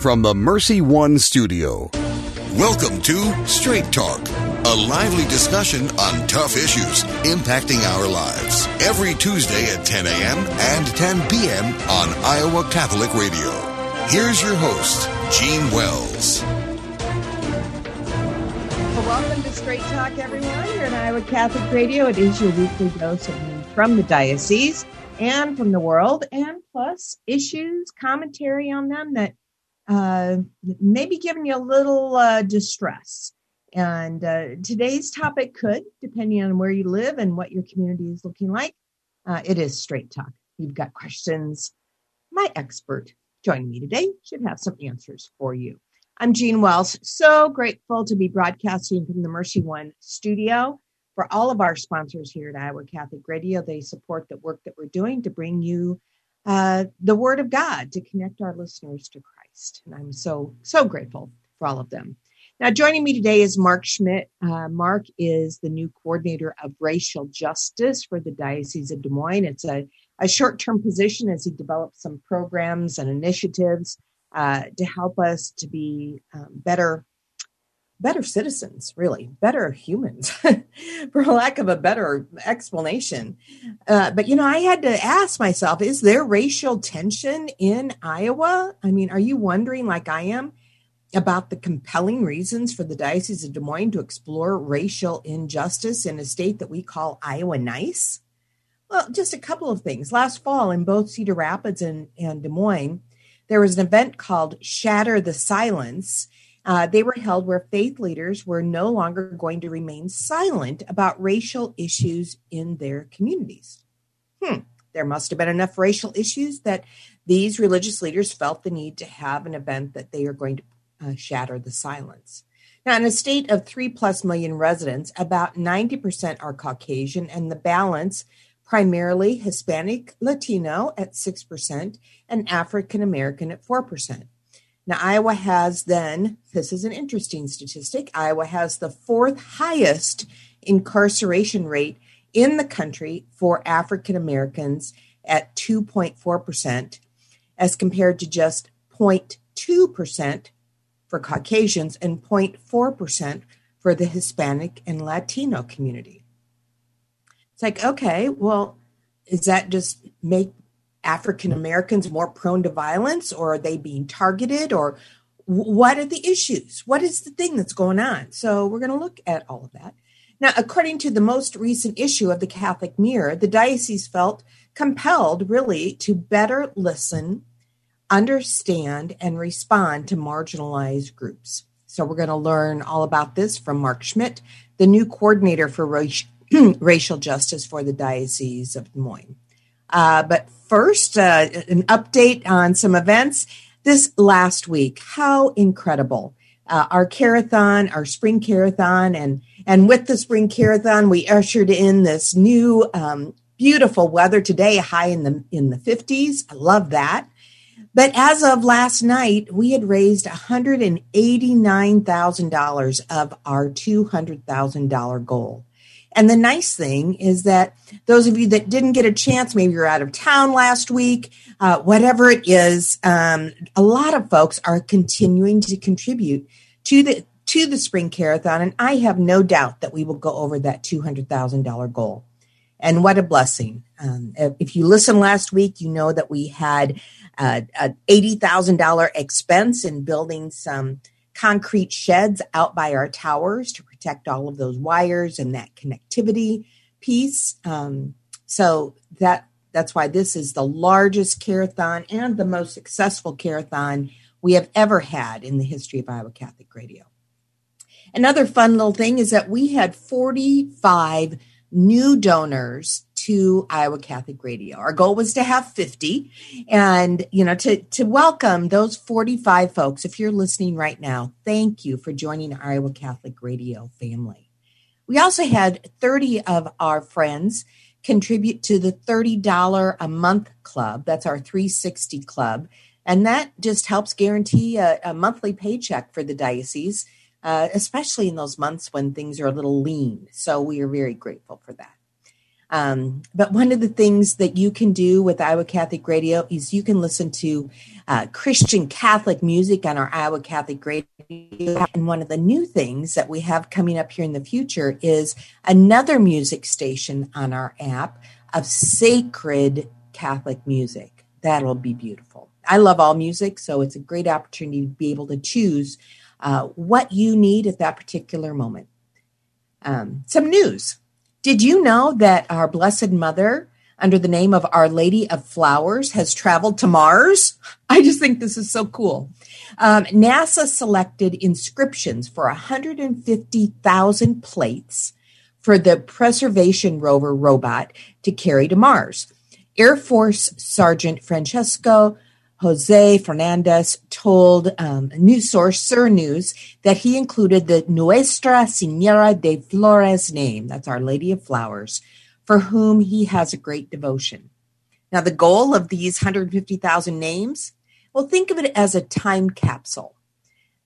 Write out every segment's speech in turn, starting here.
from the Mercy One studio. Welcome to Straight Talk, a lively discussion on tough issues impacting our lives. Every Tuesday at 10 a.m. and 10 p.m. on Iowa Catholic Radio. Here's your host, Jeanne Wells. Well, welcome to Straight Talk, everyone, here at Iowa Catholic Radio. It is your weekly dose of news from the diocese and from the world, and plus issues, commentary on them that uh, maybe giving you a little uh, distress. And uh, today's topic could, depending on where you live and what your community is looking like, uh, it is straight talk. You've got questions. My expert joining me today should have some answers for you. I'm Jeanne Wells. So grateful to be broadcasting from the Mercy One studio. For all of our sponsors here at Iowa Catholic Radio, they support the work that we're doing to bring you uh, the Word of God to connect our listeners to Christ. And I'm so, so grateful for all of them. Now, joining me today is Mark Schmidt. Uh, Mark is the new coordinator of racial justice for the Diocese of Des Moines. It's a, a short term position as he develops some programs and initiatives uh, to help us to be um, better better citizens, really, better humans, for lack of a better explanation. Uh, but, you know, I had to ask myself is there racial tension in Iowa? I mean, are you wondering, like I am, about the compelling reasons for the Diocese of Des Moines to explore racial injustice in a state that we call Iowa nice? Well, just a couple of things. Last fall, in both Cedar Rapids and, and Des Moines, there was an event called Shatter the Silence uh, they were held where faith leaders were no longer going to remain silent about racial issues in their communities. Hmm, there must have been enough racial issues that these religious leaders felt the need to have an event that they are going to uh, shatter the silence. Now, in a state of three plus million residents, about 90% are Caucasian, and the balance primarily Hispanic Latino at 6% and African American at 4%. Now, Iowa has then, this is an interesting statistic, Iowa has the fourth highest incarceration rate in the country for African Americans at 2.4%, as compared to just 0.2% for Caucasians and 0.4% for the Hispanic and Latino community. It's like, okay, well, does that just make African Americans more prone to violence or are they being targeted or what are the issues? What is the thing that's going on? So we're going to look at all of that. Now, according to the most recent issue of the Catholic Mirror, the diocese felt compelled really to better listen, understand, and respond to marginalized groups. So we're going to learn all about this from Mark Schmidt, the new coordinator for racial justice for the Diocese of Des Moines. Uh, but first, uh, an update on some events this last week. How incredible! Uh, our carathon, our spring carathon, and and with the spring carathon, we ushered in this new um, beautiful weather today, high in the in the fifties. I love that. But as of last night, we had raised $189,000 of our $200,000 goal. And the nice thing is that those of you that didn't get a chance, maybe you're out of town last week, uh, whatever it is, um, a lot of folks are continuing to contribute to the to the spring carathon, and I have no doubt that we will go over that two hundred thousand dollar goal. And what a blessing! Um, if you listened last week, you know that we had uh, a eighty thousand dollar expense in building some concrete sheds out by our towers to protect all of those wires and that connectivity piece. Um, so that that's why this is the largest carathon and the most successful carathon we have ever had in the history of Iowa Catholic Radio. Another fun little thing is that we had 45 new donors to Iowa Catholic Radio. Our goal was to have 50 and you know to to welcome those 45 folks if you're listening right now. Thank you for joining the Iowa Catholic Radio family. We also had 30 of our friends contribute to the $30 a month club. That's our 360 club. And that just helps guarantee a, a monthly paycheck for the diocese, uh, especially in those months when things are a little lean. So we are very grateful for that. Um, but one of the things that you can do with Iowa Catholic Radio is you can listen to uh, Christian Catholic music on our Iowa Catholic Radio. And one of the new things that we have coming up here in the future is another music station on our app of sacred Catholic music. That'll be beautiful. I love all music, so it's a great opportunity to be able to choose uh, what you need at that particular moment. Um, some news. Did you know that our Blessed Mother, under the name of Our Lady of Flowers, has traveled to Mars? I just think this is so cool. Um, NASA selected inscriptions for 150,000 plates for the Perseverance Rover robot to carry to Mars. Air Force Sergeant Francesco Jose Fernandez told um, news source News that he included the Nuestra Senora de Flores name, that's Our Lady of Flowers, for whom he has a great devotion. Now, the goal of these 150,000 names, well, think of it as a time capsule.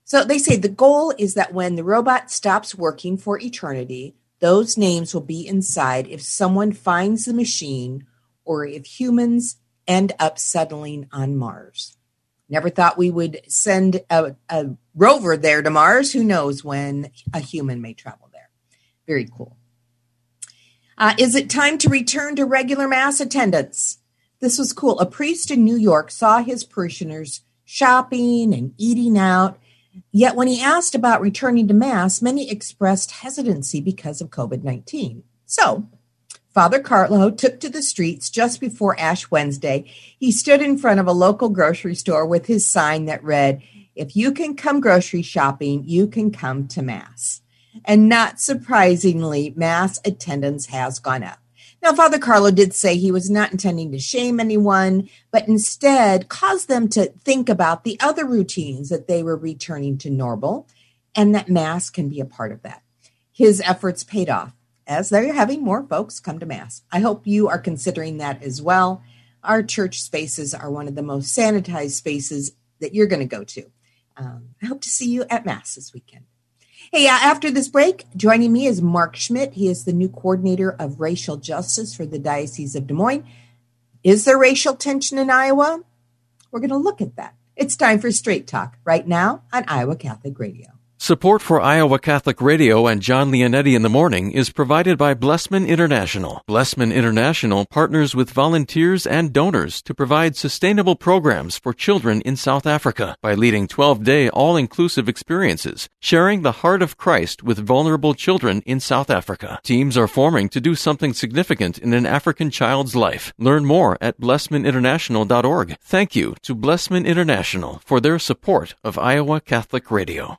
So they say the goal is that when the robot stops working for eternity, those names will be inside if someone finds the machine or if humans end up settling on Mars. Never thought we would send a, a, rover there to Mars. Who knows when a human may travel there? Very cool. Uh, is it time to return to regular Mass attendance? This was cool. A priest in New York saw his parishioners shopping and eating out. Yet, when he asked about returning to Mass, many expressed hesitancy because of COVID 19. So, Father Carlo took to the streets just before Ash Wednesday. He stood in front of a local grocery store with his sign that read, If you can come grocery shopping, you can come to Mass. And not surprisingly, Mass attendance has gone up. Now, Father Carlo did say he was not intending to shame anyone, but instead caused them to think about the other routines that they were returning to normal and that Mass can be a part of that. His efforts paid off as they're having more folks come to Mass. I hope you are considering that as well. Our church spaces are one of the most sanitized spaces that you're going to go to. Um, I hope to see you at Mass this weekend. Hey, uh, after this break, joining me is Mark Schmidt. He is the new coordinator of racial justice for the Diocese of Des Moines. Is there racial tension in Iowa? We're going to look at that. It's time for Straight Talk right now on Iowa Catholic Radio. Support for Iowa Catholic Radio and John Leonetti in the Morning is provided by Blessman International. Blessman International partners with volunteers and donors to provide sustainable programs for children in South Africa by leading 12-day all-inclusive experiences, sharing the heart of Christ with vulnerable children in South Africa. Teams are forming to do something significant in an African child's life. Learn more at blessmaninternational.org. Thank you to Blessman International for their support of Iowa Catholic Radio.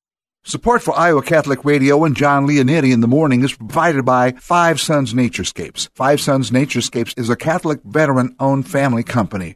Support for Iowa Catholic Radio and John Leonetti in the morning is provided by Five Sons Naturescapes. Five Sons Naturescapes is a Catholic veteran-owned family company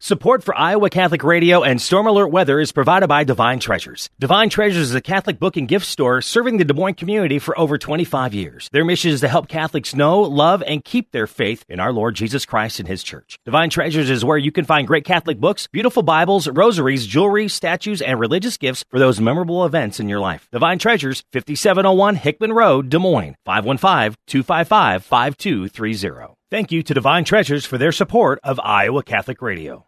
Support for Iowa Catholic Radio and Storm Alert Weather is provided by Divine Treasures. Divine Treasures is a Catholic book and gift store serving the Des Moines community for over 25 years. Their mission is to help Catholics know, love, and keep their faith in our Lord Jesus Christ and His church. Divine Treasures is where you can find great Catholic books, beautiful Bibles, rosaries, jewelry, statues, and religious gifts for those memorable events in your life. Divine Treasures, 5701 Hickman Road, Des Moines, 515 255 5230. Thank you to Divine Treasures for their support of Iowa Catholic Radio.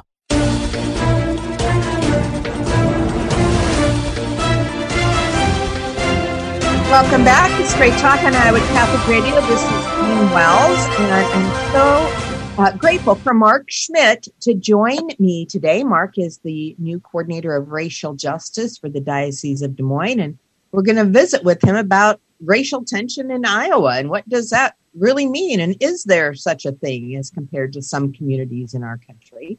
Welcome back to Straight Talk on Iowa Catholic Radio. This is Jeanne Wells, and I'm so uh, grateful for Mark Schmidt to join me today. Mark is the new coordinator of racial justice for the Diocese of Des Moines, and we're going to visit with him about racial tension in Iowa and what does that really mean, and is there such a thing as compared to some communities in our country?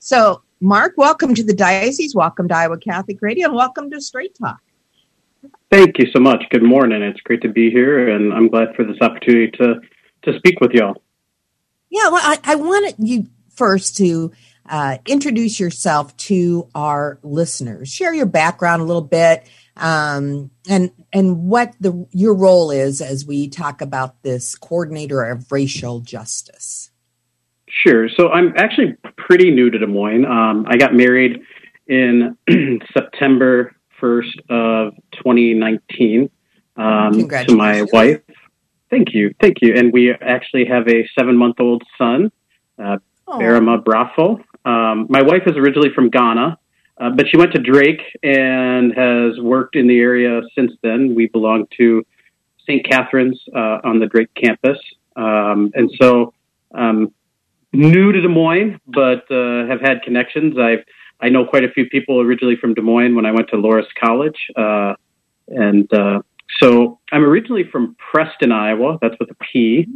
So, Mark, welcome to the Diocese, welcome to Iowa Catholic Radio, and welcome to Straight Talk. Thank you so much. Good morning. It's great to be here, and I'm glad for this opportunity to to speak with y'all. Yeah, well, I, I wanted you first to uh, introduce yourself to our listeners. Share your background a little bit, um, and and what the your role is as we talk about this coordinator of racial justice. Sure. So I'm actually pretty new to Des Moines. Um, I got married in September 1st of 2019 um, to my wife. Thank you. Thank you. And we actually have a seven month old son, uh, Barama Brafo. Um, my wife is originally from Ghana, uh, but she went to Drake and has worked in the area since then. We belong to St. Catherine's uh, on the Drake campus. Um, and so, um, new to Des Moines, but uh, have had connections. I've I know quite a few people originally from Des Moines when I went to Loras College. Uh, and uh, so I'm originally from Preston, Iowa. That's with a P.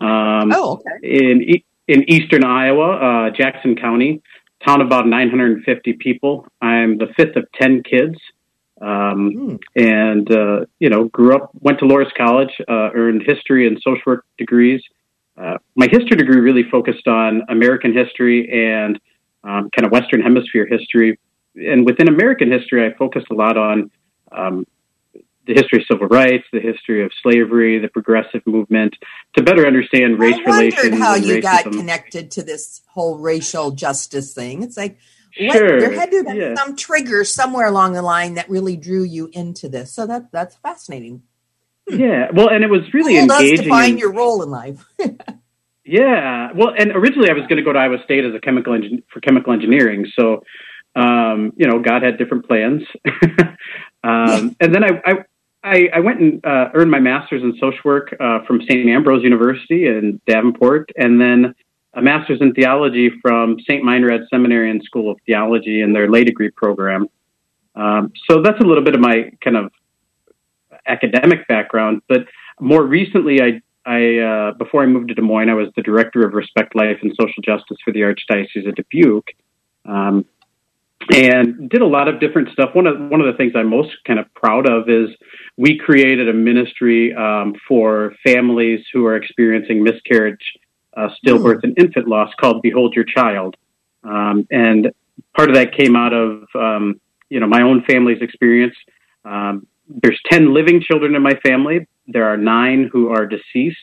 Um, oh, okay. In, in eastern Iowa, uh, Jackson County, town of about 950 people. I'm the fifth of 10 kids. Um, hmm. And, uh, you know, grew up, went to Loras College, uh, earned history and social work degrees. Uh, my history degree really focused on American history and um, kind of Western Hemisphere history. And within American history, I focused a lot on um, the history of civil rights, the history of slavery, the progressive movement, to better understand race I relations. how you racism. got connected to this whole racial justice thing. It's like what, sure. there had to have been yeah. some trigger somewhere along the line that really drew you into this. So that that's fascinating. Hmm. Yeah, well, and it was really engaging. to find in, your role in life. Yeah, well, and originally I was going to go to Iowa State as a chemical engin- for chemical engineering. So, um, you know, God had different plans. um, and then I, I, I, went and uh, earned my master's in social work uh, from St. Ambrose University in Davenport, and then a master's in theology from St. Meinrad Seminary and School of Theology in their lay degree program. Um, so that's a little bit of my kind of academic background. But more recently, I I uh, before I moved to Des Moines, I was the director of Respect Life and Social Justice for the Archdiocese of Dubuque, um, and did a lot of different stuff. One of one of the things I'm most kind of proud of is we created a ministry um, for families who are experiencing miscarriage, uh, stillbirth, and infant loss called Behold Your Child, um, and part of that came out of um, you know my own family's experience. Um, there's 10 living children in my family. There are nine who are deceased.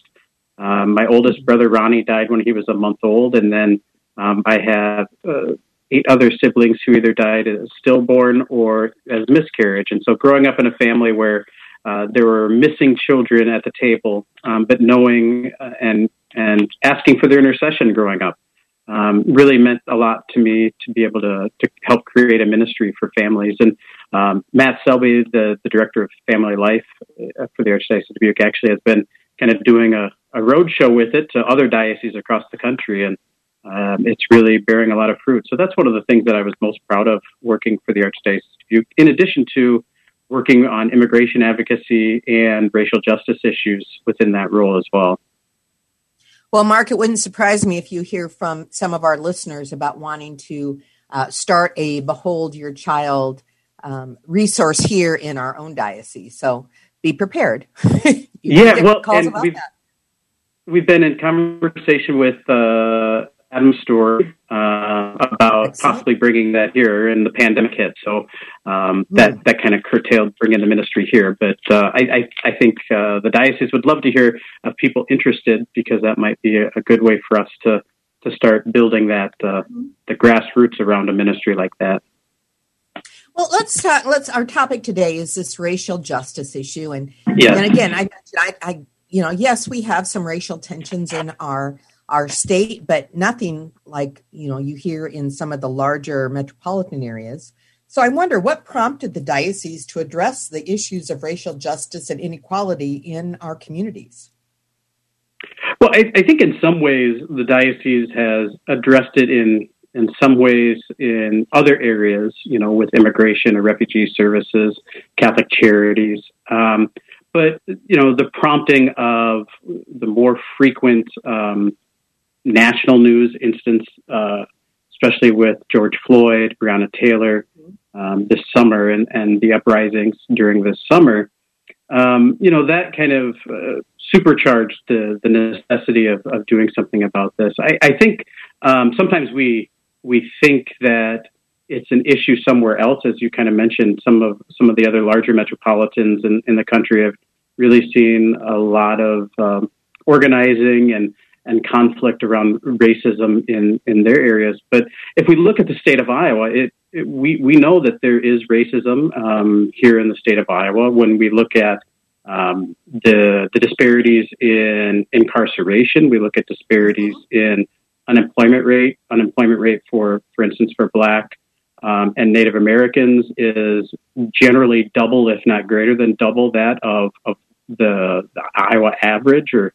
Um, my oldest brother, Ronnie, died when he was a month old. And then um, I have uh, eight other siblings who either died as stillborn or as miscarriage. And so growing up in a family where uh, there were missing children at the table, um, but knowing uh, and and asking for their intercession growing up um, really meant a lot to me to be able to, to help create a ministry for families. And um, Matt Selby, the, the director of family life uh, for the Archdiocese of Dubuque, actually has been kind of doing a, a road show with it to other dioceses across the country. And um, it's really bearing a lot of fruit. So that's one of the things that I was most proud of working for the Archdiocese of Dubuque, in addition to working on immigration advocacy and racial justice issues within that role as well. Well, Mark, it wouldn't surprise me if you hear from some of our listeners about wanting to uh, start a Behold Your Child um, resource here in our own diocese. So be prepared. yeah, well, and we've, that. we've been in conversation with uh, Adam Stewart uh, about Excellent. possibly bringing that here, and the pandemic hit, so um, that mm. that kind of curtailed bringing the ministry here. But uh, I, I, I think uh, the diocese would love to hear of people interested because that might be a, a good way for us to to start building that mm. the grassroots around a ministry like that. Well, let's talk. Let's. Our topic today is this racial justice issue, and yes. and again, I, I, I, you know, yes, we have some racial tensions in our our state, but nothing like you know you hear in some of the larger metropolitan areas. So I wonder what prompted the diocese to address the issues of racial justice and inequality in our communities. Well, I, I think in some ways the diocese has addressed it in in some ways in other areas, you know, with immigration or refugee services, Catholic charities. Um, but you know, the prompting of the more frequent um, national news instance, uh, especially with George Floyd, Breonna Taylor um, this summer, and, and the uprisings during this summer. Um, you know that kind of uh, supercharged the, the necessity of, of doing something about this. I, I think um, sometimes we we think that it's an issue somewhere else, as you kind of mentioned. Some of some of the other larger metropolitans in, in the country have really seen a lot of um, organizing and and conflict around racism in, in their areas. But if we look at the state of Iowa, it, it we, we know that there is racism um, here in the state of Iowa. When we look at um, the, the disparities in incarceration, we look at disparities in unemployment rate. Unemployment rate for, for instance, for Black um, and Native Americans is generally double, if not greater than double that of, of the, the Iowa average or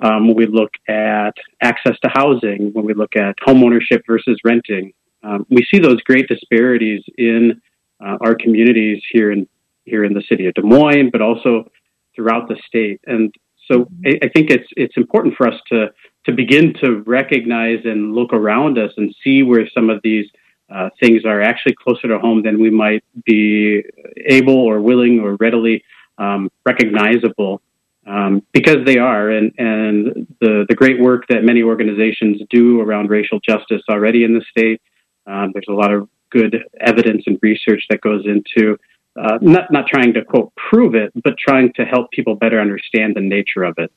um, when we look at access to housing, when we look at homeownership versus renting, um, we see those great disparities in uh, our communities here in here in the city of Des Moines, but also throughout the state. And so I, I think it's it's important for us to to begin to recognize and look around us and see where some of these uh, things are actually closer to home than we might be able or willing or readily um, recognizable um, because they are, and, and the, the great work that many organizations do around racial justice already in the state. Um, there's a lot of good evidence and research that goes into uh, not not trying to quote prove it, but trying to help people better understand the nature of it.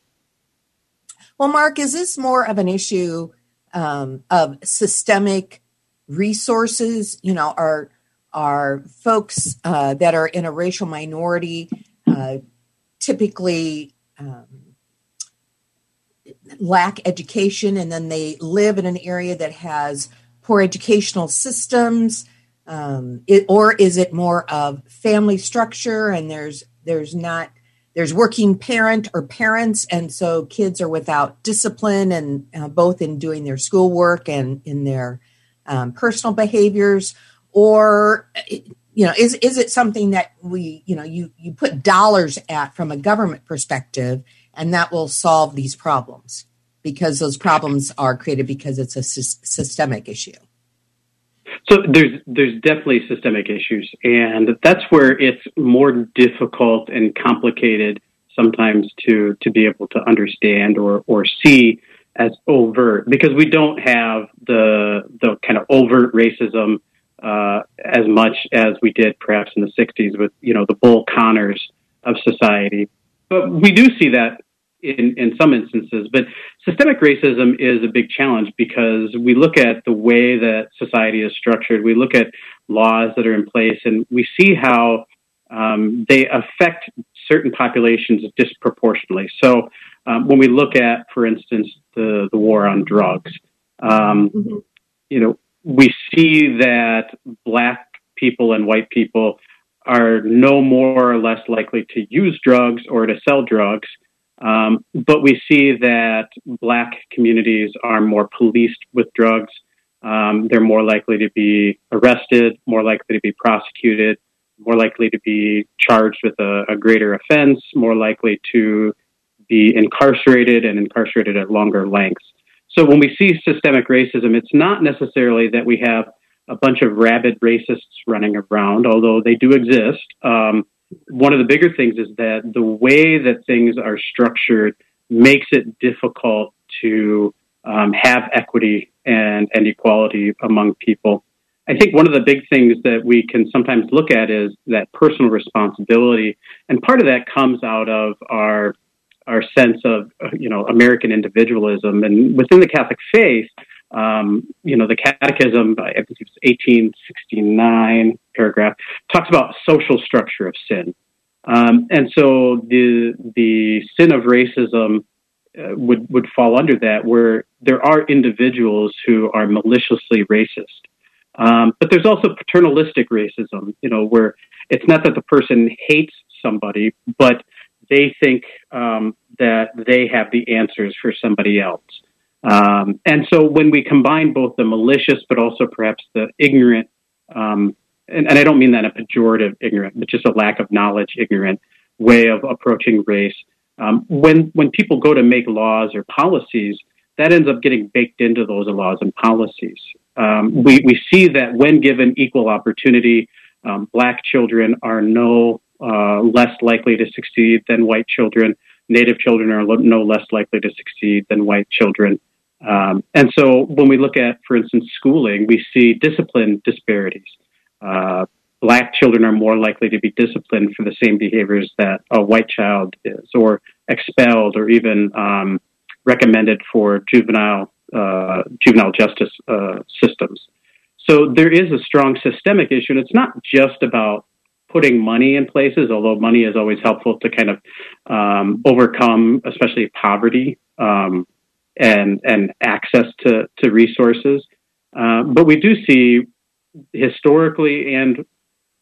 Well, Mark, is this more of an issue um, of systemic resources? You know, are are folks uh, that are in a racial minority uh, typically um, lack education and then they live in an area that has poor educational systems um, it, or is it more of family structure and there's there's not there's working parent or parents and so kids are without discipline and uh, both in doing their schoolwork and in their um, personal behaviors or you know is is it something that we you know you you put dollars at from a government perspective and that will solve these problems? Because those problems are created because it's a sy- systemic issue so there's there's definitely systemic issues and that's where it's more difficult and complicated sometimes to to be able to understand or or see as overt because we don't have the the kind of overt racism uh, as much as we did perhaps in the 60s with, you know, the Bull Connors of society. But we do see that in, in some instances. But systemic racism is a big challenge because we look at the way that society is structured, we look at laws that are in place, and we see how um, they affect certain populations disproportionately. So um, when we look at, for instance, the, the war on drugs, um, mm-hmm. you know, we see that black people and white people are no more or less likely to use drugs or to sell drugs Um, but we see that black communities are more policed with drugs. Um, they're more likely to be arrested, more likely to be prosecuted, more likely to be charged with a, a greater offense, more likely to be incarcerated and incarcerated at longer lengths. So when we see systemic racism, it's not necessarily that we have a bunch of rabid racists running around, although they do exist. Um, one of the bigger things is that the way that things are structured makes it difficult to um, have equity and, and equality among people. I think one of the big things that we can sometimes look at is that personal responsibility, and part of that comes out of our our sense of you know American individualism, and within the Catholic faith, um, you know, the Catechism, I think it's 1869 paragraph, talks about social structure of sin. Um, and so the the sin of racism uh, would would fall under that, where there are individuals who are maliciously racist, um, but there's also paternalistic racism. You know, where it's not that the person hates somebody, but they think um, that they have the answers for somebody else. Um, and so when we combine both the malicious but also perhaps the ignorant, um, and, and, I don't mean that in a pejorative ignorant, but just a lack of knowledge ignorant way of approaching race, um, when when people go to make laws or policies, that ends up getting baked into those laws and policies. Um, we we see that when given equal opportunity, um, black children are no uh, less likely to succeed than white children. Native children are no less likely to succeed than white children. Um, and so when we look at, for instance, schooling, we see discipline disparities. Uh, black children are more likely to be disciplined for the same behaviors that a white child is, or expelled, or even um, recommended for juvenile uh, juvenile justice uh, systems. So there is a strong systemic issue, and it's not just about putting money in places, although money is always helpful to kind of um, overcome, especially poverty. Um, and and access to to resources. Uh, but we do see historically and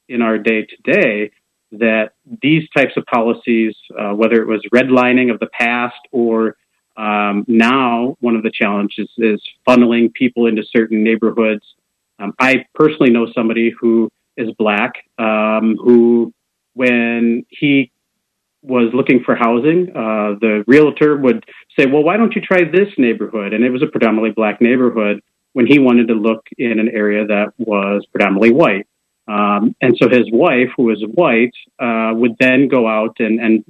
in our day to day that these types of policies, uh, whether it was redlining of the past or um, now, one of the challenges is funneling people into certain neighborhoods. Um, I personally know somebody who is black um, who, when he was looking for housing, uh, the realtor would say, "Well, why don't you try this neighborhood?" And it was a predominantly black neighborhood when he wanted to look in an area that was predominantly white. Um, and so his wife, who was white, uh, would then go out and, and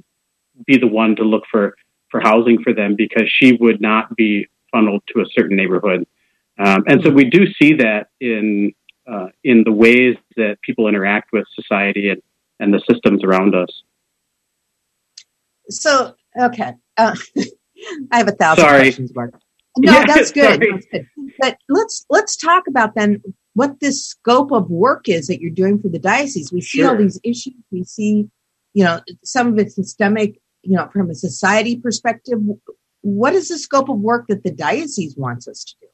be the one to look for for housing for them because she would not be funneled to a certain neighborhood. Um, and so we do see that in uh, in the ways that people interact with society and, and the systems around us. So, okay. Uh, I have a thousand Sorry. questions, Mark. No, Yeah, that's, good. that's good. But let's let's talk about then what this scope of work is that you're doing for the diocese. We see all these issues. We see, you know, some of it's systemic. You know, from a society perspective, what is the scope of work that the diocese wants us to do?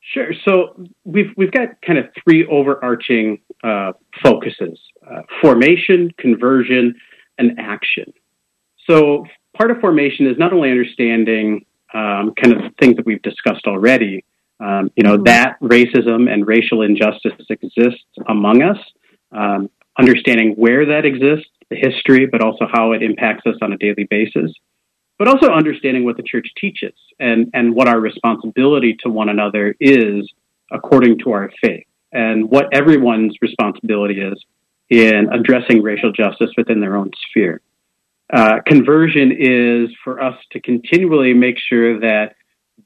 Sure. So we've we've got kind of three overarching uh, focuses: uh, formation, conversion, and action. So part of formation is not only understanding um, kind of things that we've discussed already. Um, you know Mhm. that racism and racial injustice exists among us. Um, understanding where that exists, the history, but also how it impacts us on a daily basis. But also understanding what the church teaches and, and what our responsibility to one another is according to our faith and what everyone's responsibility is in addressing racial justice within their own sphere. Uh, conversion is for us to continually make sure that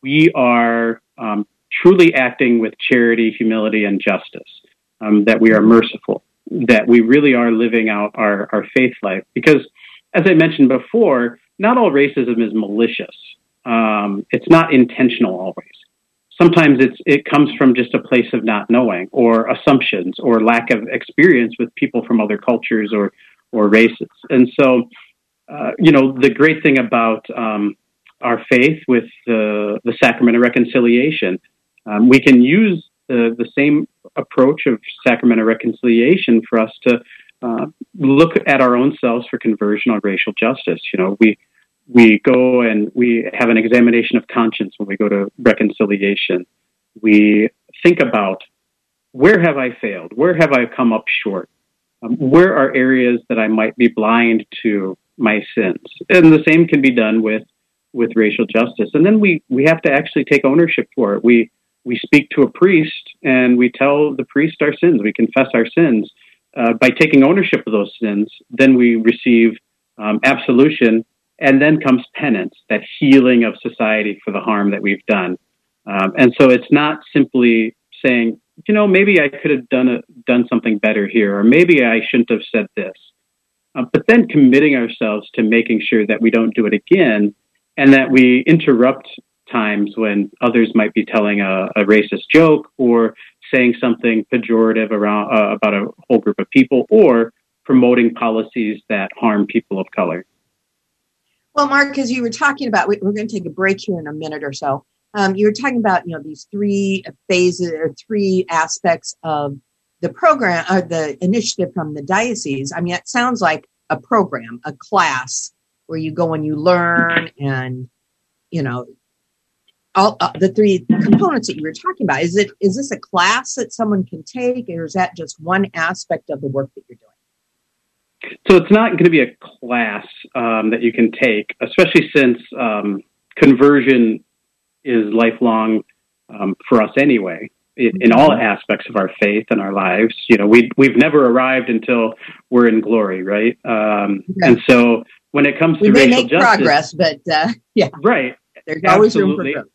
we are um, truly acting with charity, humility, and justice, um, that we are merciful, that we really are living out our, our faith life. Because, as I mentioned before, not all racism is malicious. Um, it's not intentional always. Sometimes it's it comes from just a place of not knowing, or assumptions, or lack of experience with people from other cultures or or races. And so, uh, you know, the great thing about um, our faith with the the sacrament of reconciliation, um, we can use the the same approach of sacrament of reconciliation for us to uh, look at our own selves for conversion on racial justice. You know, we we go and we have an examination of conscience when we go to reconciliation. We think about where have I failed? Where have I come up short? Um, where are areas that I might be blind to my sins? And the same can be done with with racial justice. And then we we have to actually take ownership for it. We we speak to a priest and we tell the priest our sins. We confess our sins. Uh, by taking ownership of those sins, then we receive um, absolution, and then comes penance, that healing of society for the harm that we've done. Um, and so it's not simply saying, you know, maybe I could have done a, done something better here, or maybe I shouldn't have said this. Uh, but then committing ourselves to making sure that we don't do it again, and that we interrupt times when others might be telling a, a racist joke or saying something pejorative around uh, about a whole group of people, or promoting policies that harm people of color. Well, Mark, as you were talking about, we're going to take a break here in a minute or so. Um, you were talking about, you know, these three phases or three aspects of the program or the initiative from the diocese. I mean, it sounds like a program, a class where you go and you learn and, you know, all uh, the three components that you were talking about. Is it is this a class that someone can take, or is that just one aspect of the work that you're doing? So it's not going to be a class um, that you can take, especially since um, conversion is lifelong um, for us anyway. In, all aspects of our faith and our lives, you know, we we've never arrived until we're in glory, right? Um, okay. And so, when it comes to we may racial make justice, progress, but uh, yeah, right. There's always room for growth.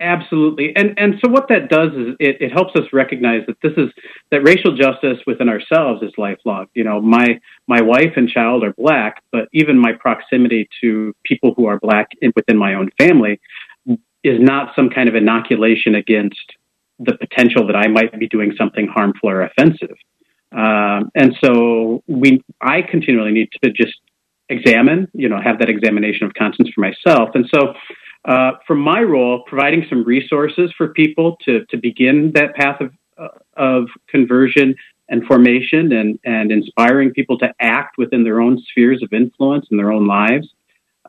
Absolutely. And and so what that does is it, it helps us recognize that this is that racial justice within ourselves is lifelong. You know, my my wife and child are black, but even my proximity to people who are black in, within my own family is not some kind of inoculation against the potential that I might be doing something harmful or offensive. Um, and so we I continually need to just examine, you know, have that examination of conscience for myself. And so uh, from my role, providing some resources for people to, to begin that path of, uh, of conversion and formation and, and inspiring people to act within their own spheres of influence in their own lives.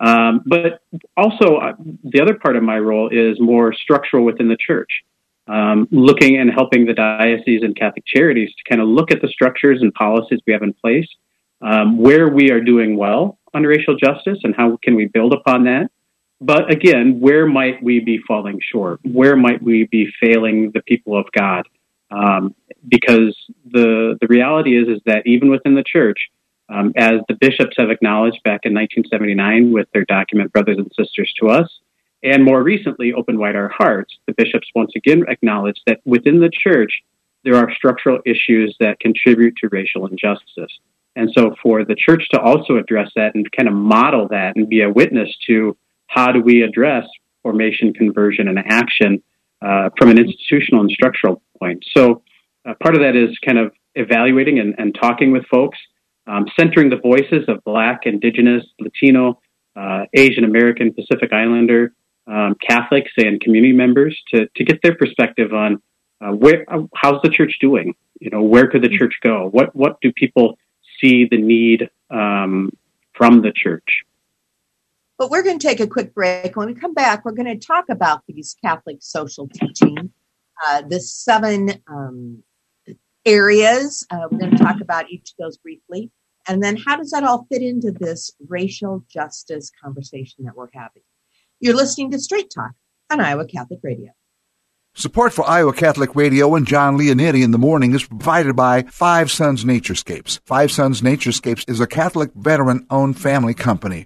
Um, but also, uh, the other part of my role is more structural within the church, um, looking and helping the diocese and Catholic charities to kind of look at the structures and policies we have in place, um, where we are doing well on racial justice, and how can we build upon that, but again, where might we be falling short? Where might we be failing the people of God? Um, because the the reality is is that even within the church, um, as the bishops have acknowledged back in 1979 with their document "Brothers and Sisters to Us," and more recently, "Open Wide Our Hearts," the bishops once again acknowledged that within the church there are structural issues that contribute to racial injustice. And so, for the church to also address that and kind of model that and be a witness to how do we address formation, conversion, and action uh, from an institutional and structural point? So, uh, part of that is kind of evaluating and, and talking with folks, um, centering the voices of Black, Indigenous, Latino, uh, Asian American, Pacific Islander, um, Catholics, and community members to, to get their perspective on uh, where how's the church doing? You know, where could the church go? What what do people see the need um, from the church? But we're going to take a quick break. When we come back, we're going to talk about these Catholic social teaching, uh, the seven um, areas. Uh, we're going to talk about each of those briefly. And then how does that all fit into this racial justice conversation that we're having? You're listening to Straight Talk on Iowa Catholic Radio. Support for Iowa Catholic Radio and John Leonetti in the morning is provided by Five Sons Naturescapes. Five Sons Naturescapes is a Catholic veteran owned family company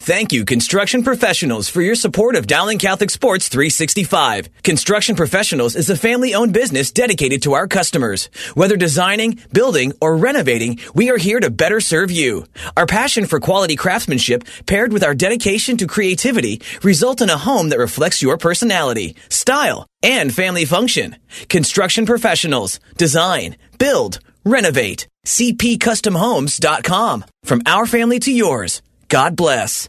Thank you, construction professionals, for your support of Dowling Catholic Sports 365. Construction Professionals is a family owned business dedicated to our customers. Whether designing, building, or renovating, we are here to better serve you. Our passion for quality craftsmanship, paired with our dedication to creativity, result in a home that reflects your personality, style, and family function. Construction Professionals. Design, build, renovate. CPCustomHomes.com. From our family to yours. God bless.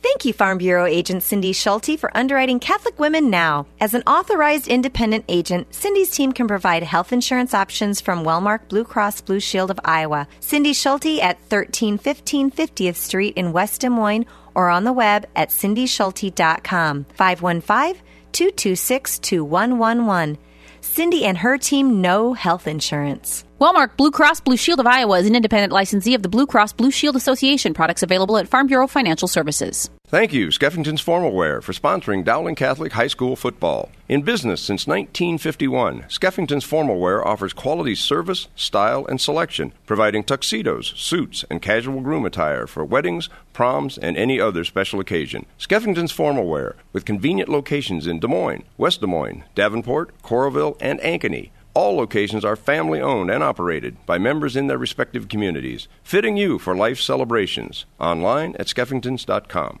Thank you, Farm Bureau agent Cindy Schulte, for underwriting Catholic Women Now. As an authorized independent agent, Cindy's team can provide health insurance options from Wellmark Blue Cross Blue Shield of Iowa. Cindy Schulte at 1315 50th Street in West Des Moines or on the web at cindyschulte.com. 515 226 2111. Cindy and her team know health insurance. Wellmark Blue Cross Blue Shield of Iowa is an independent licensee of the Blue Cross Blue Shield Association. Products available at Farm Bureau Financial Services. Thank you, Skeffington's Formal Wear, for sponsoring Dowling Catholic High School football. In business since 1951, Skeffington's Formal Wear offers quality service, style, and selection, providing tuxedos, suits, and casual groom attire for weddings, proms, and any other special occasion. Skeffington's Formal Wear, with convenient locations in Des Moines, West Des Moines, Davenport, Coralville, and Ankeny. All locations are family owned and operated by members in their respective communities, fitting you for life celebrations. Online at skeffingtons.com.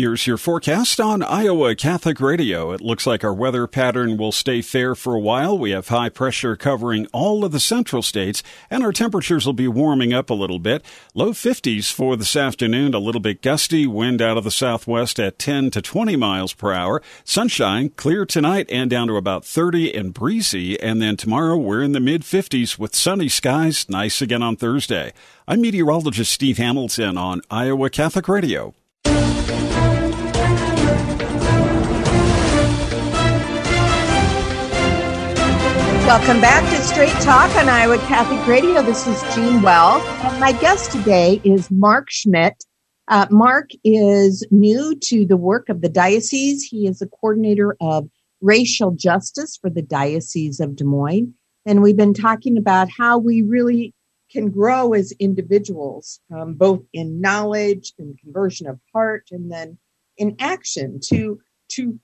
Here's your forecast on Iowa Catholic Radio. It looks like our weather pattern will stay fair for a while. We have high pressure covering all of the central states, and our temperatures will be warming up a little bit. Low 50s for this afternoon, a little bit gusty, wind out of the southwest at 10 to 20 miles per hour. Sunshine, clear tonight and down to about 30 and breezy. And then tomorrow, we're in the mid 50s with sunny skies, nice again on Thursday. I'm meteorologist Steve Hamilton on Iowa Catholic Radio. Welcome back to Straight Talk on Iowa Catholic Radio. This is Jeanne Wells. My guest today is Mark Schmidt. Uh, Mark is new to the work of the diocese. He is the coordinator of racial justice for the Diocese of Des Moines. And we've been talking about how we really can grow as individuals, um, both in knowledge and conversion of heart, and then in action to to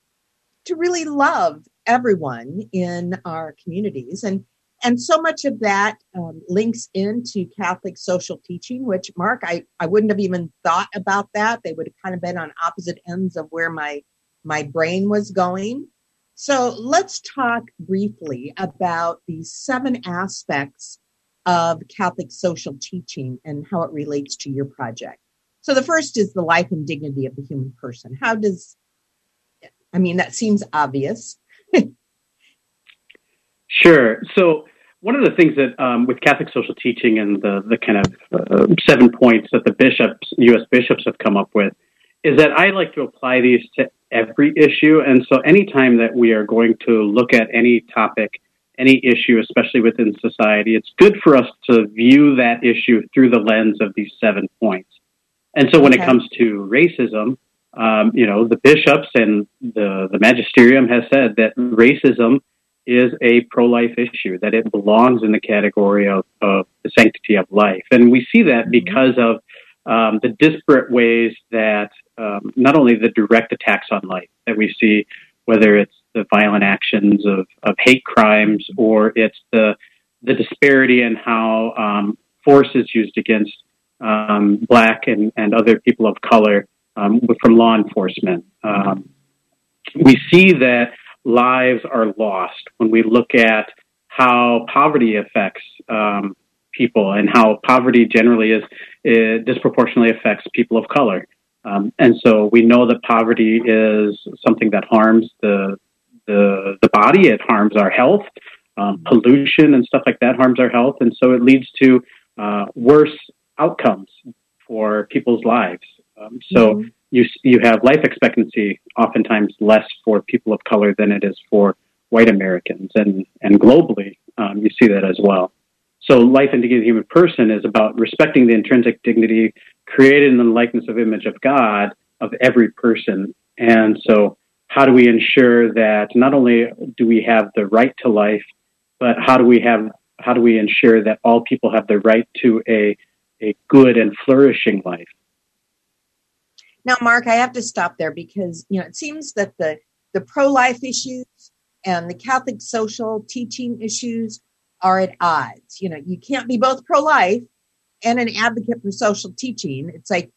to really love everyone in our communities. And and so much of that um, links into catholic social teaching which mark I, I wouldn't have even thought about that. They would have kind of been on opposite ends of where my my brain was going. So let's talk briefly about the seven aspects of catholic social teaching and how it relates to your project. So the first is the life and dignity of the human person. How does i mean that seems obvious Sure. So one of the things that um, with Catholic social teaching and the the kind of uh, seven points that the bishops, U.S. bishops, have come up with, is that I like to apply these to every issue. And so, anytime that we are going to look at any topic, any issue, especially within society, it's good for us to view that issue through the lens of these seven points. And so when okay. it comes to racism, um, you know, the bishops and the, the magisterium has said that racism is a pro-life issue, that it belongs in the category of, of the sanctity of life. And we see that mm-hmm. because of um, the disparate ways that um, not only the direct attacks on life that we see, whether it's the violent actions of, of hate crimes or it's the the disparity in how um, force is used against um, black and, and other people of color um, from law enforcement. Um, we see that lives are lost when we look at how poverty affects um, people and how poverty generally is, is disproportionately affects people of color. Um, and so we know that poverty is something that harms the the, the body. It harms our health. Um, pollution and stuff like that harms our health, and so it leads to uh, worse outcomes for people's lives. Um, so mm-hmm. you you have life expectancy oftentimes less for people of color than it is for white Americans, and and globally um, you see that as well. So life and dignity of the human person is about respecting the intrinsic dignity created in the likeness of image of God of every person, and so how do we ensure that not only do we have the right to life, but how do we have how do we ensure that all people have the right to a a good and flourishing life. Now, Mark, I have to stop there because you know it seems that the the pro life issues and the Catholic social teaching issues are at odds. You know, you can't be both pro life and an advocate for social teaching. It's like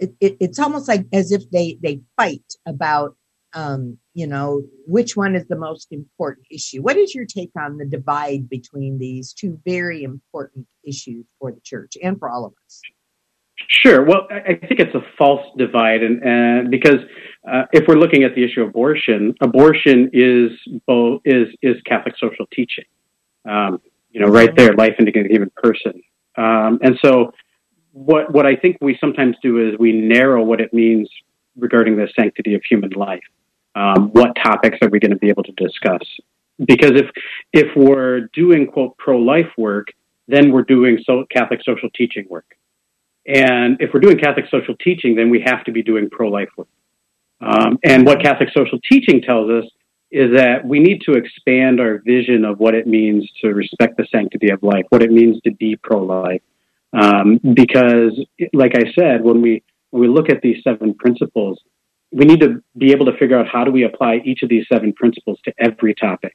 it, it, it's almost like as if they they fight about um, you know, which one is the most important issue? What is your take on the divide between these two very important issues for the church and for all of us? Sure. Well, I think it's a false divide, and, and because uh, if we're looking at the issue of abortion, abortion is both is is Catholic social teaching. Um, you know, right there, life dignity of human person. Um, and so, what what I think we sometimes do is we narrow what it means regarding the sanctity of human life um, what topics are we going to be able to discuss? Because if if we're doing quote pro life work, then we're doing so Catholic social teaching work, and if we're doing Catholic social teaching, then we have to be doing pro life work. Um, and what Catholic social teaching tells us is that we need to expand our vision of what it means to respect the sanctity of life, what it means to be pro life. Um, because, like I said, when we when we look at these seven principles, we need to be able to figure out how do we apply each of these seven principles to every topic.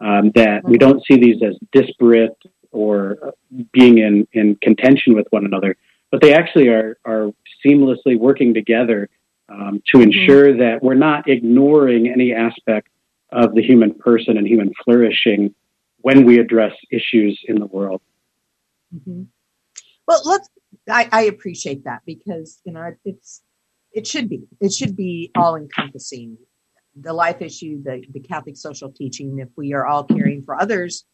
Um, that we don't see these as disparate or being in, in contention with one another, but they actually are, are seamlessly working together um, to mm-hmm. ensure mm-hmm. that we're not ignoring any aspect of the human person and human flourishing when we address issues in the world. Mm-hmm. Well, let's. I, I appreciate that because you know it's it should be. It should be all encompassing. The life issue, the, the Catholic social teaching, if we are all caring for others,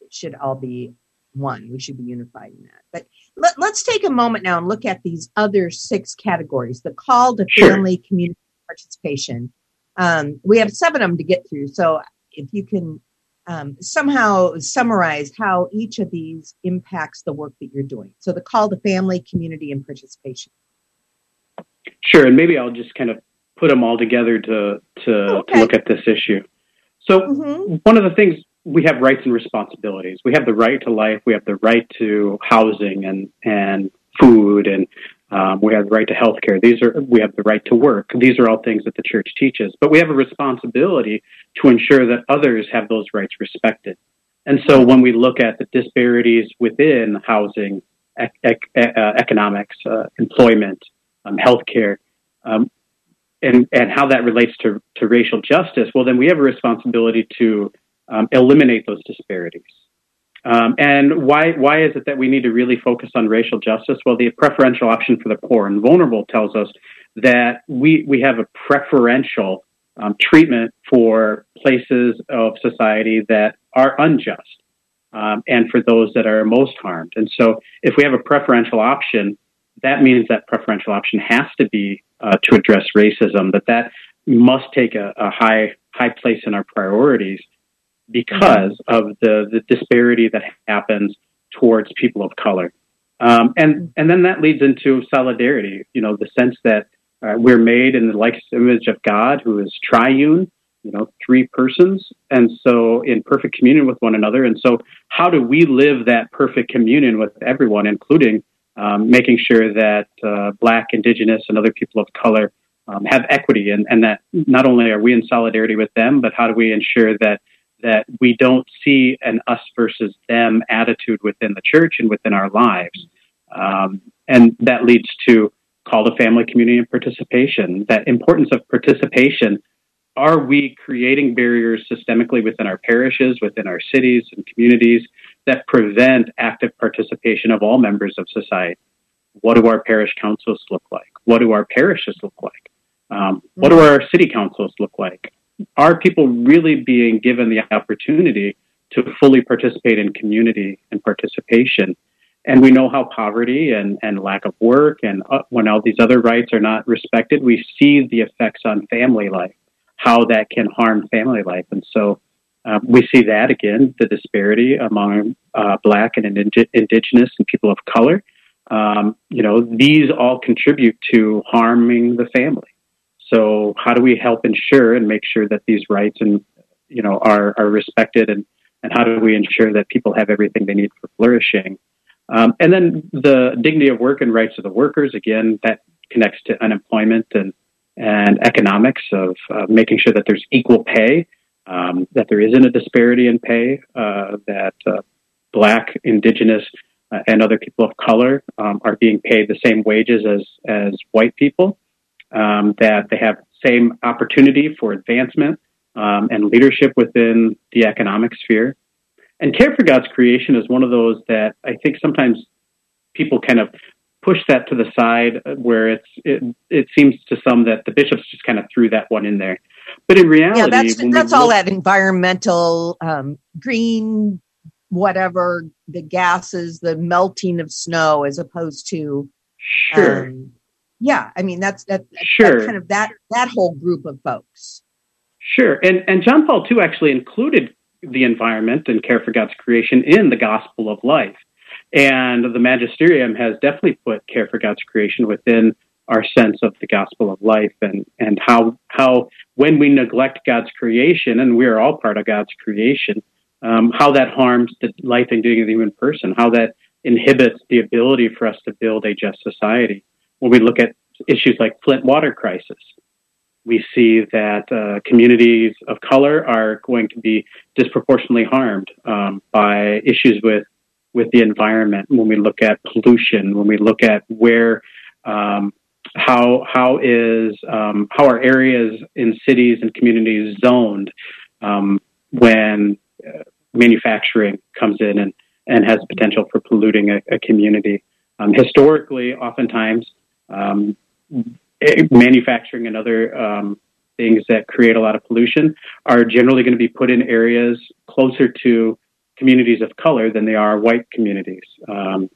it should all be one. We should be unified in that. But let, us take a moment now and look at these other six categories the call to sure. family community participation. Um, we have seven of them to get through. So if you can um, somehow summarize how each of these impacts the work that you're doing. So the call to family, community, and participation. Sure, and maybe I'll just kind of put them all together to to, okay. to look at this issue. So mm-hmm. one of the things we have rights and responsibilities. We have the right to life. We have the right to housing and and food, and um, we have the right to health care. These are we have the right to work. These are all things that the church teaches. But we have a responsibility to ensure that others have those rights respected. And so when we look at the disparities within housing, ec- ec- uh, economics, uh, employment, um, healthcare, um, and and how that relates to to racial justice, well, then we have a responsibility to um, eliminate those disparities. Um, and why why is it that we need to really focus on racial justice? Well, the preferential option for the poor and vulnerable tells us that we we have a preferential um, treatment for places of society that are unjust. Um, and for those that are most harmed. And so, if we have a preferential option, that means that preferential option has to be uh, to address racism. That that must take a, a high high place in our priorities because of the the disparity that happens towards people of color. Um, and and then that leads into solidarity. You know, the sense that uh, we're made in the likeness image of God, who is triune. You know, three persons, and so in perfect communion with one another. And so, how do we live that perfect communion with everyone, including um, making sure that uh, Black, Indigenous, and other people of color um, have equity, and, and that not only are we in solidarity with them, but how do we ensure that that we don't see an us versus them attitude within the church and within our lives. Um, and that leads to call to family, community, and participation. That importance of participation. Are we creating barriers systemically within our parishes, within our cities and communities that prevent active participation of all members of society? What do our parish councils look like? What do our parishes look like? Um, what do our city councils look like? Are people really being given the opportunity to fully participate in community and participation? And we know how poverty and, and lack of work and uh, when all these other rights are not respected, we see the effects on family life, how that can harm family life. And so uh, we see that again, the disparity among uh, Black and indig- Indigenous and people of color. Um, you know, these all contribute to harming the family. So how do we help ensure and make sure that these rights and you know are are respected and and how do we ensure that people have everything they need for flourishing? Um, and then the dignity of work and rights of the workers again that connects to unemployment and and economics of uh, making sure that there's equal pay, um, that there isn't a disparity in pay, uh, that uh, Black, Indigenous, uh, and other people of color um, are being paid the same wages as as white people, um, that they have same opportunity for advancement um, and leadership within the economic sphere. And care for God's creation is one of those that I think sometimes people kind of push that to the side where it's it, it seems to some that the bishops just kind of threw that one in there. But in reality, yeah, that's that's all that environmental um, green whatever the gases, the melting of snow, as opposed to sure. Um, yeah, I mean that's that, sure. That kind of that that whole group of folks. Sure, and and John Paul II actually included the environment and care for God's creation in the gospel of life, and the magisterium has definitely put care for God's creation within our sense of the gospel of life and and how how when we neglect God's creation and we are all part of God's creation, um, how that harms the life and dignity of the human person, how that inhibits the ability for us to build a just society when we look at issues like Flint water crisis, we see that uh, communities of color are going to be disproportionately harmed um, by issues with with the environment. When we look at pollution, when we look at where um, how how is um, how are areas in cities and communities zoned um, when uh, manufacturing comes in and and has potential for polluting a, a community. Um, historically, oftentimes um, manufacturing and other um, things that create a lot of pollution are generally going to be put in areas closer to communities of color than they are white communities. Um,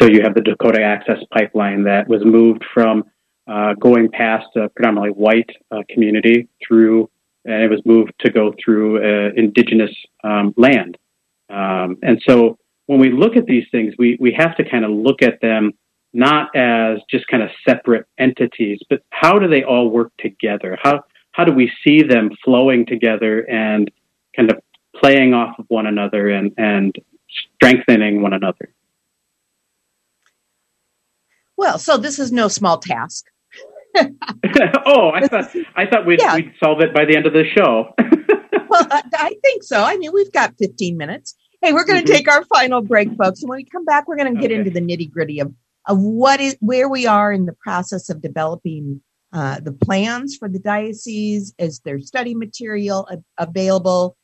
so you have the Dakota Access Pipeline that was moved from uh, going past a predominantly white uh, community through, and it was moved to go through uh, indigenous um, land. Um, and so when we look at these things, we, we have to kind of look at them not as just kind of separate entities, but how do they all work together? How how do we see them flowing together and kind of playing off of one another and, and strengthening one another? Well, so this is no small task. oh, I thought I thought we'd, yeah. we'd solve it by the end of the show. well, I, think so. I mean, we've got 15 minutes. Hey, we're going to mm-hmm. take our final break, folks. And when we come back, we're going to get okay. into the nitty gritty of of what is where we are in the process of developing uh, the plans for the diocese. Is there study material a- available?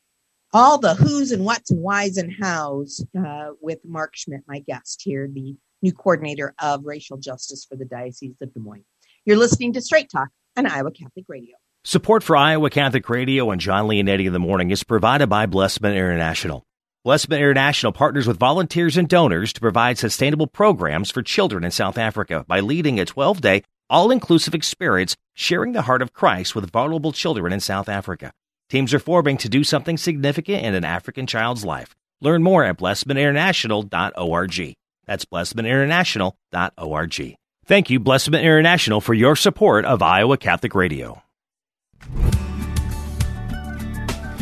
All the who's and what's and why's and how's uh, with Mark Schmidt, my guest here, the new coordinator of racial justice for the Diocese of Des Moines. You're listening to Straight Talk on Iowa Catholic Radio. Support for Iowa Catholic Radio and Jon Leonetti in the morning is provided by Blessman International. Blessman International partners with volunteers and donors to provide sustainable programs for children in South Africa by leading a 12 day, all inclusive experience sharing the heart of Christ with vulnerable children in South Africa. Teams are forming to do something significant in an African child's life. Learn more at blessmaninternational.org. That's blessmaninternational.org. Thank you, Blessman International, for your support of Iowa Catholic Radio.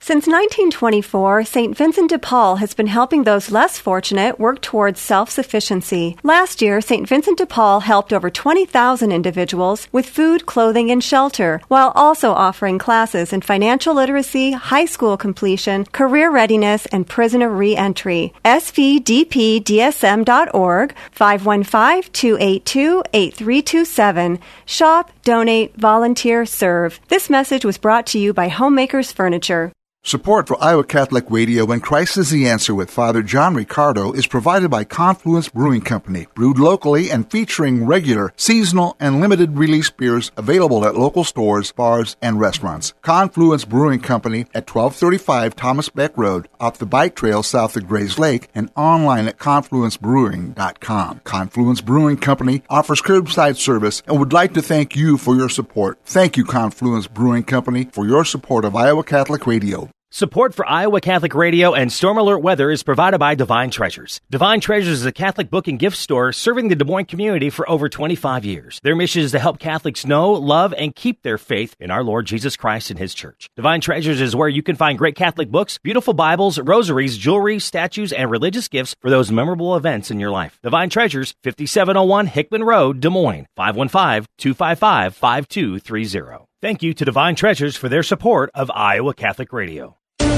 Since 1924, St. Vincent de Paul has been helping those less fortunate work towards self sufficiency. Last year, St. Vincent de Paul helped over 20,000 individuals with food, clothing, and shelter, while also offering classes in financial literacy, high school completion, career readiness, and prisoner reentry. SVDPDSM.org, 515 282 8327. Shop, donate, volunteer, serve. This message was brought to you by Homemakers Furniture. Support for Iowa Catholic Radio and Christ is the Answer with Father John Riccardo is provided by Confluence Brewing Company, brewed locally and featuring regular, seasonal, and limited release beers available at local stores, bars, and restaurants. Confluence Brewing Company at 1235 Thomas Beck Road, off the bike trail south of Grays Lake, and online at confluencebrewing.com. Confluence Brewing Company offers curbside service and would like to thank you for your support. Thank you, Confluence Brewing Company, for your support of Iowa Catholic Radio. Support for Iowa Catholic Radio and Storm Alert Weather is provided by Divine Treasures. Divine Treasures is a Catholic book and gift store serving the Des Moines community for over 25 years. Their mission is to help Catholics know, love, and keep their faith in our Lord Jesus Christ and His church. Divine Treasures is where you can find great Catholic books, beautiful Bibles, rosaries, jewelry, statues, and religious gifts for those memorable events in your life. Divine Treasures, 5701 Hickman Road, Des Moines, 515-255-5230. Thank you to Divine Treasures for their support of Iowa Catholic Radio. Welcome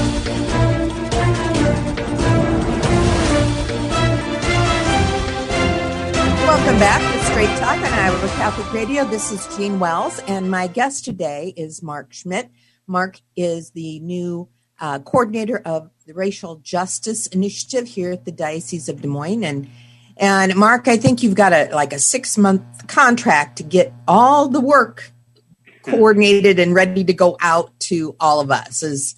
back to Straight Talk on Iowa Catholic Radio. This is Jeanne Wells, and my guest today is Mark Schmidt. Mark is the new uh, coordinator of the Racial Justice Initiative here at the Diocese of Des Moines, and and Mark, I think you've got a like a six month contract to get all the work coordinated and ready to go out to all of us. Is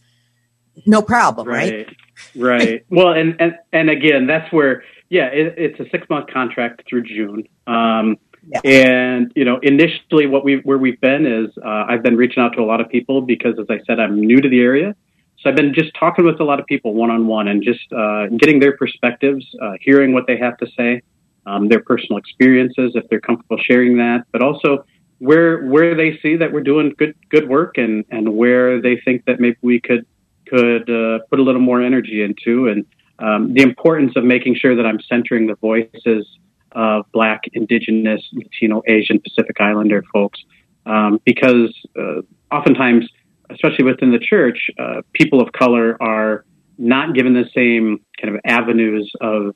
no problem, right? Right. right. well, and, and and again, that's where yeah, it, it's a six month contract through June. Um, yeah. And you know, initially, what we've where we've been is uh, I've been reaching out to a lot of people because, as I said, I'm new to the area. So I've been just talking with a lot of people one on one and just uh, getting their perspectives, uh, hearing what they have to say, um, their personal experiences, if they're comfortable sharing that, but also where where they see that we're doing good good work and and where they think that maybe we could could uh, put a little more energy into and um, the importance of making sure that I'm centering the voices of Black, Indigenous, Latino, Asian, Pacific Islander folks, um, because uh, oftentimes, especially within the church, uh, people of color are not given the same kind of avenues of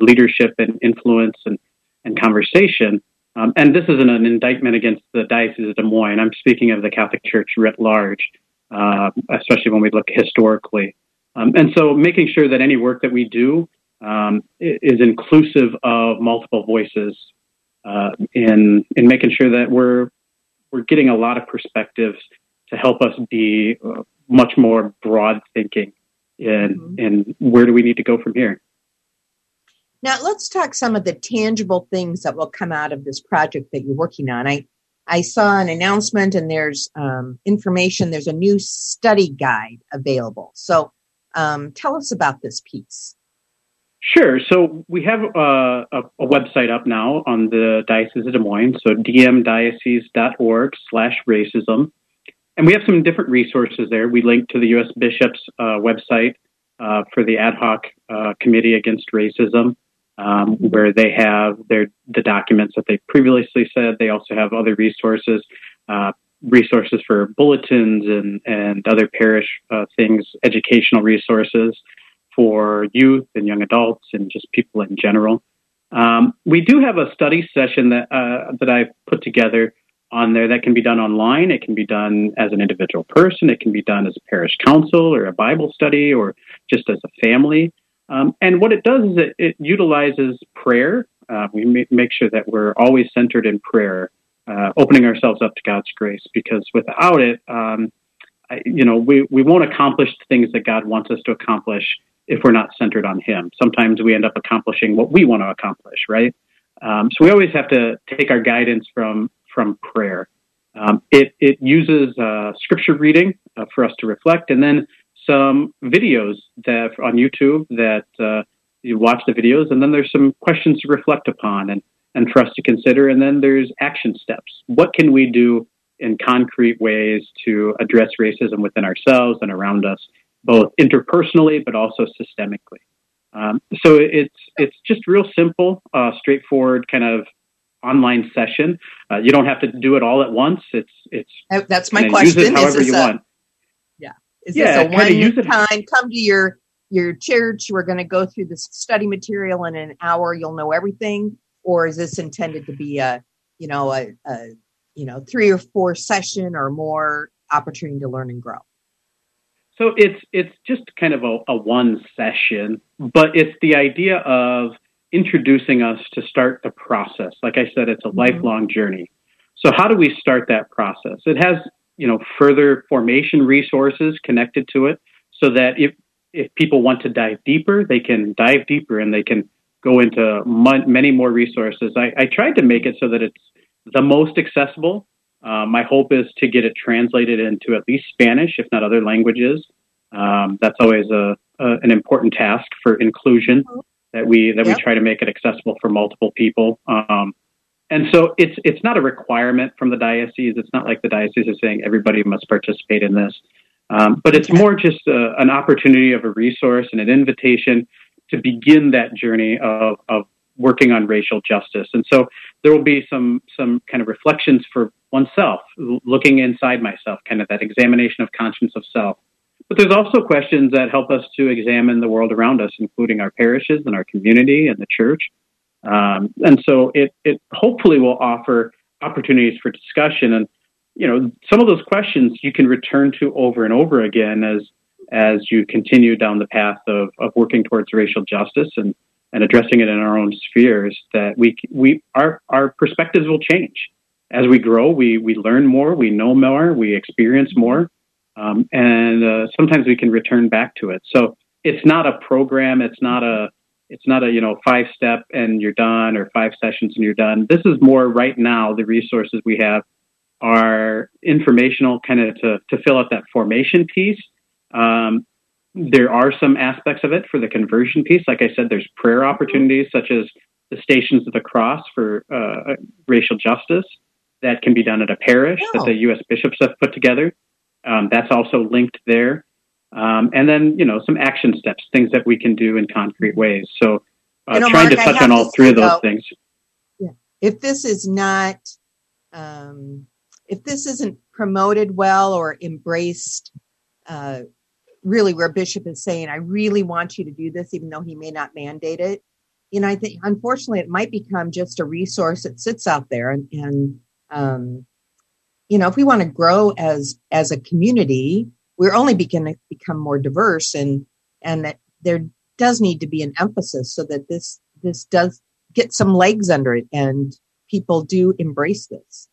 leadership and influence and, and conversation. Um, and this isn't an indictment against the Diocese of Des Moines. I'm speaking of the Catholic Church writ large, uh, especially when we look historically. Um, and so making sure that any work that we do um, is inclusive of multiple voices uh, in in making sure that we're we're getting a lot of perspectives to help us be uh, much more broad thinking in mm-hmm. in where do we need to go from here. Now let's talk some of the tangible things that will come out of this project that you're working on. I I saw an announcement and there's um, information. There's a new study guide available. So um, tell us about this piece. Sure. So we have uh, a, a, website up now on the Diocese of Des Moines, so dmdiocese.org slash racism. And we have some different resources there. We link to the U.S. Bishop's uh, website uh, for the ad hoc uh, committee against racism. Um, where they have their the documents that they previously said. They also have other resources, uh, resources for bulletins and and other parish uh, things, educational resources for youth and young adults and just people in general. Um, we do have a study session that uh, that I put together on there that can be done online. It can be done as an individual person. It can be done as a parish council or a Bible study or just as a family. Um, and what it does is it, it utilizes prayer. Uh, we ma- make sure that we're always centered in prayer, uh, opening ourselves up to God's grace, because without it, um, I, you know, we, we won't accomplish the things that God wants us to accomplish if we're not centered on Him. Sometimes we end up accomplishing what we want to accomplish, right? Um, so we always have to take our guidance from from prayer. Um, it, it uses uh, scripture reading uh, for us to reflect, and then some videos that on YouTube that uh, you watch the videos, and then there's some questions to reflect upon and, and for us to consider, and then there's action steps. What can we do in concrete ways to address racism within ourselves and around us, both interpersonally but also systemically? Um, so it's it's just real simple, uh, straightforward kind of online session. Uh, you don't have to do it all at once. It's it's that's my question. Use it however you a, want. Is yeah, this a one time? Come to your your church. We're going to go through this study material in an hour. You'll know everything, or is this intended to be a you know a, a you know three or four session or more opportunity to learn and grow? So it's it's just kind of a, a one session, but it's the idea of introducing us to start the process. Like I said, it's a mm-hmm. lifelong journey. So how do we start that process? It has, you know, further formation resources connected to it so that if if people want to dive deeper, they can dive deeper and they can go into many more resources. I, I tried to make it so that it's the most accessible. Uh, my hope is to get it translated into at least Spanish, if not other languages. Um, that's always a, a, an important task for inclusion. Mm-hmm that we that yep. we try to make it accessible for multiple people. Um, and so it's it's not a requirement from the diocese. It's not like the diocese is saying everybody must participate in this, um, but it's more just a, an opportunity of a resource and an invitation to begin that journey of of working on racial justice. And so there will be some some kind of reflections for oneself, looking inside myself, kind of that examination of conscience of self. But there's also questions that help us to examine the world around us, including our parishes and our community and the church. Um, and so it, it hopefully will offer opportunities for discussion. And, you know, some of those questions you can return to over and over again as, as you continue down the path of, of working towards racial justice and, and addressing it in our own spheres that we, we, our, our perspectives will change. As we grow, we, we learn more, we know more, we experience more. Um, and uh, sometimes we can return back to it. So it's not a program. It's not a it's not a you know five step and you're done or five sessions and you're done. This is more right now. The resources we have are informational, kind of to to fill out that formation piece. Um, there are some aspects of it for the conversion piece. Like I said, there's prayer opportunities such as the Stations of the Cross for uh, racial justice that can be done at a parish oh. that the U.S. bishops have put together. Um, that's also linked there. Um, and then, you know, some action steps, things that we can do in concrete ways. So, uh, you know, trying Mark, to touch on all three of those things. Yeah. If this is not, um, if this isn't promoted well or embraced, uh, really where Bishop is saying, I really want you to do this, even though he may not mandate it. You know, I think unfortunately it might become just a resource that sits out there and, and um, you know, if we want to grow as as a community, we're only going to become more diverse, and and that there does need to be an emphasis so that this this does get some legs under it, and people do embrace this.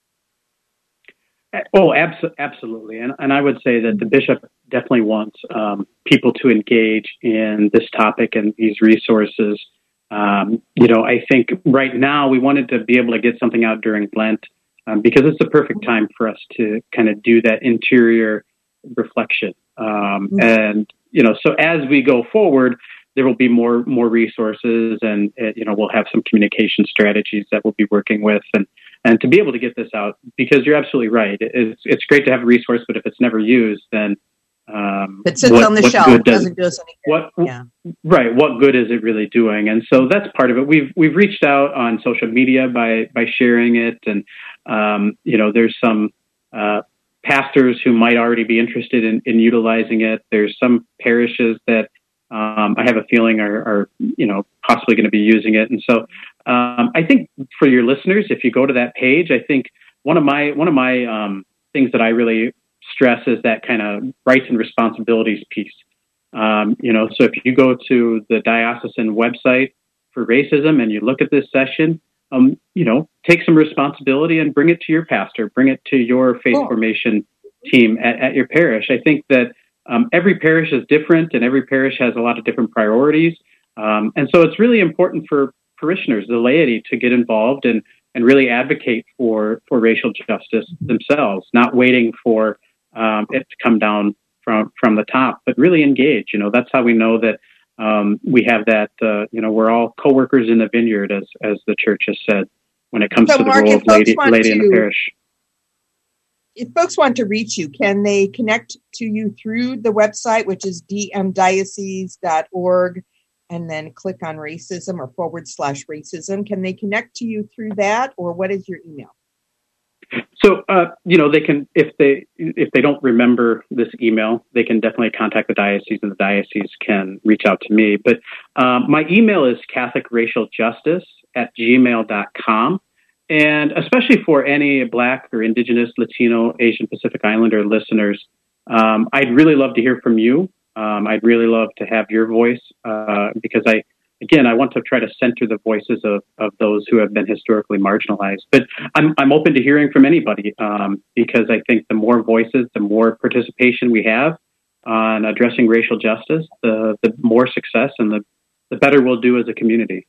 Oh, absolutely, and and I would say that the bishop definitely wants um, people to engage in this topic and these resources. Um, you know, I think right now we wanted to be able to get something out during Lent um, because it's the perfect time for us to kind of do that interior reflection. Um, mm-hmm. And you know, so as we go forward, there will be more more resources, and you know, we'll have some communication strategies that we'll be working with, and and to be able to get this out because you're absolutely right. It's it's great to have a resource, but if it's never used, then um, it sits what- on the shelf. It doesn't do us any good. what yeah. right what good is it really doing and so that's part of it we've we've reached out on social media by by sharing it and um, you know there's some uh, pastors who might already be interested in, in utilizing it. There's some parishes that um, I have a feeling are, are you know possibly going to be using it. And so um, I think for your listeners if you go to that page I think one of my one of my um, things that I really stress is that kind of rights and responsibilities piece. Um, you know, so if you go to the diocesan website for racism and you look at this session, um, you know, take some responsibility and bring it to your pastor, bring it to your faith formation team at, at your parish. I think that um, every parish is different and every parish has a lot of different priorities. Um, and so it's really important for parishioners, the laity, to get involved and, and really advocate for, for racial justice themselves, not waiting for um, it to come down from from the top, but really engage. You know, that's how we know that um, we have that. Uh, you know, we're all co-workers in the vineyard, as as the church has said when it comes So, to the Mark, role of laity, laity in the parish. If folks want to reach you, can they connect to you through the website, which is dmdiocese.org, and then click on racism or forward slash racism? Can they connect to you through that, or what is your email? So, uh, you know, they can if they if they don't remember this email, they can definitely contact the diocese, and the diocese can reach out to me. But um, my email is Catholic Racial Justice at gmail.com. And especially for any Black or Indigenous, Latino, Asian Pacific Islander listeners, um, I'd really love to hear from you. Um, I'd really love to have your voice uh, because I, again, I want to try to center the voices of, of those who have been historically marginalized. But I'm, I'm open to hearing from anybody um, because I think the more voices, the more participation we have on addressing racial justice, the, the more success and the, the better we'll do as a community.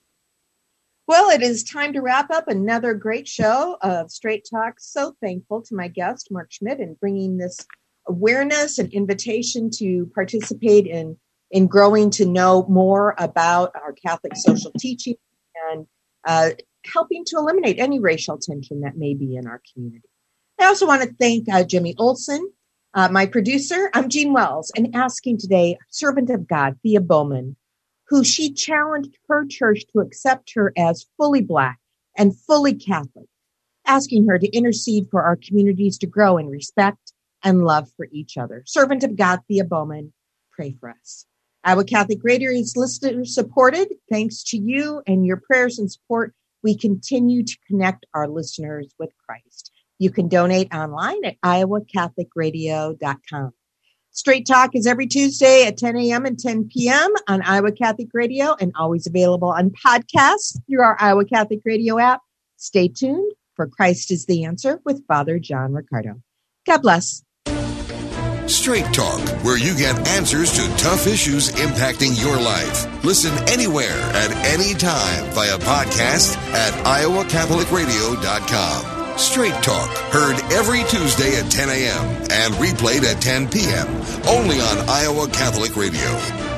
Well, it is time to wrap up another great show of Straight Talk. So thankful to my guest, Mark Schmidt, in bringing this awareness and invitation to participate in, in growing to know more about our Catholic social teaching and uh, helping to eliminate any racial tension that may be in our community. I also want to thank uh, Jimmy Olson, uh, my producer. I'm Jeanne Wells, and asking today, servant of God, Thea Bowman, who she challenged her church to accept her as fully Black and fully Catholic, asking her to intercede for our communities to grow in respect and love for each other. Servant of God, Thea Bowman, pray for us. Uh, iowa Catholic Radio is listener supported. Thanks to you and your prayers and support, we continue to connect our listeners with Christ. You can donate online at iowacatholicradio.com. Straight Talk is every Tuesday at 10 a.m. and 10 p.m. on Iowa Catholic Radio and always available on podcasts through our Iowa Catholic Radio app. Stay tuned for Christ is the Answer with Father John Riccardo. God bless. Straight Talk, where you get answers to tough issues impacting your life. Listen anywhere at any time via podcast at iowacatholicradio.com. Straight Talk, heard every Tuesday at 10 a.m. and replayed at 10 p.m. only on Iowa Catholic Radio.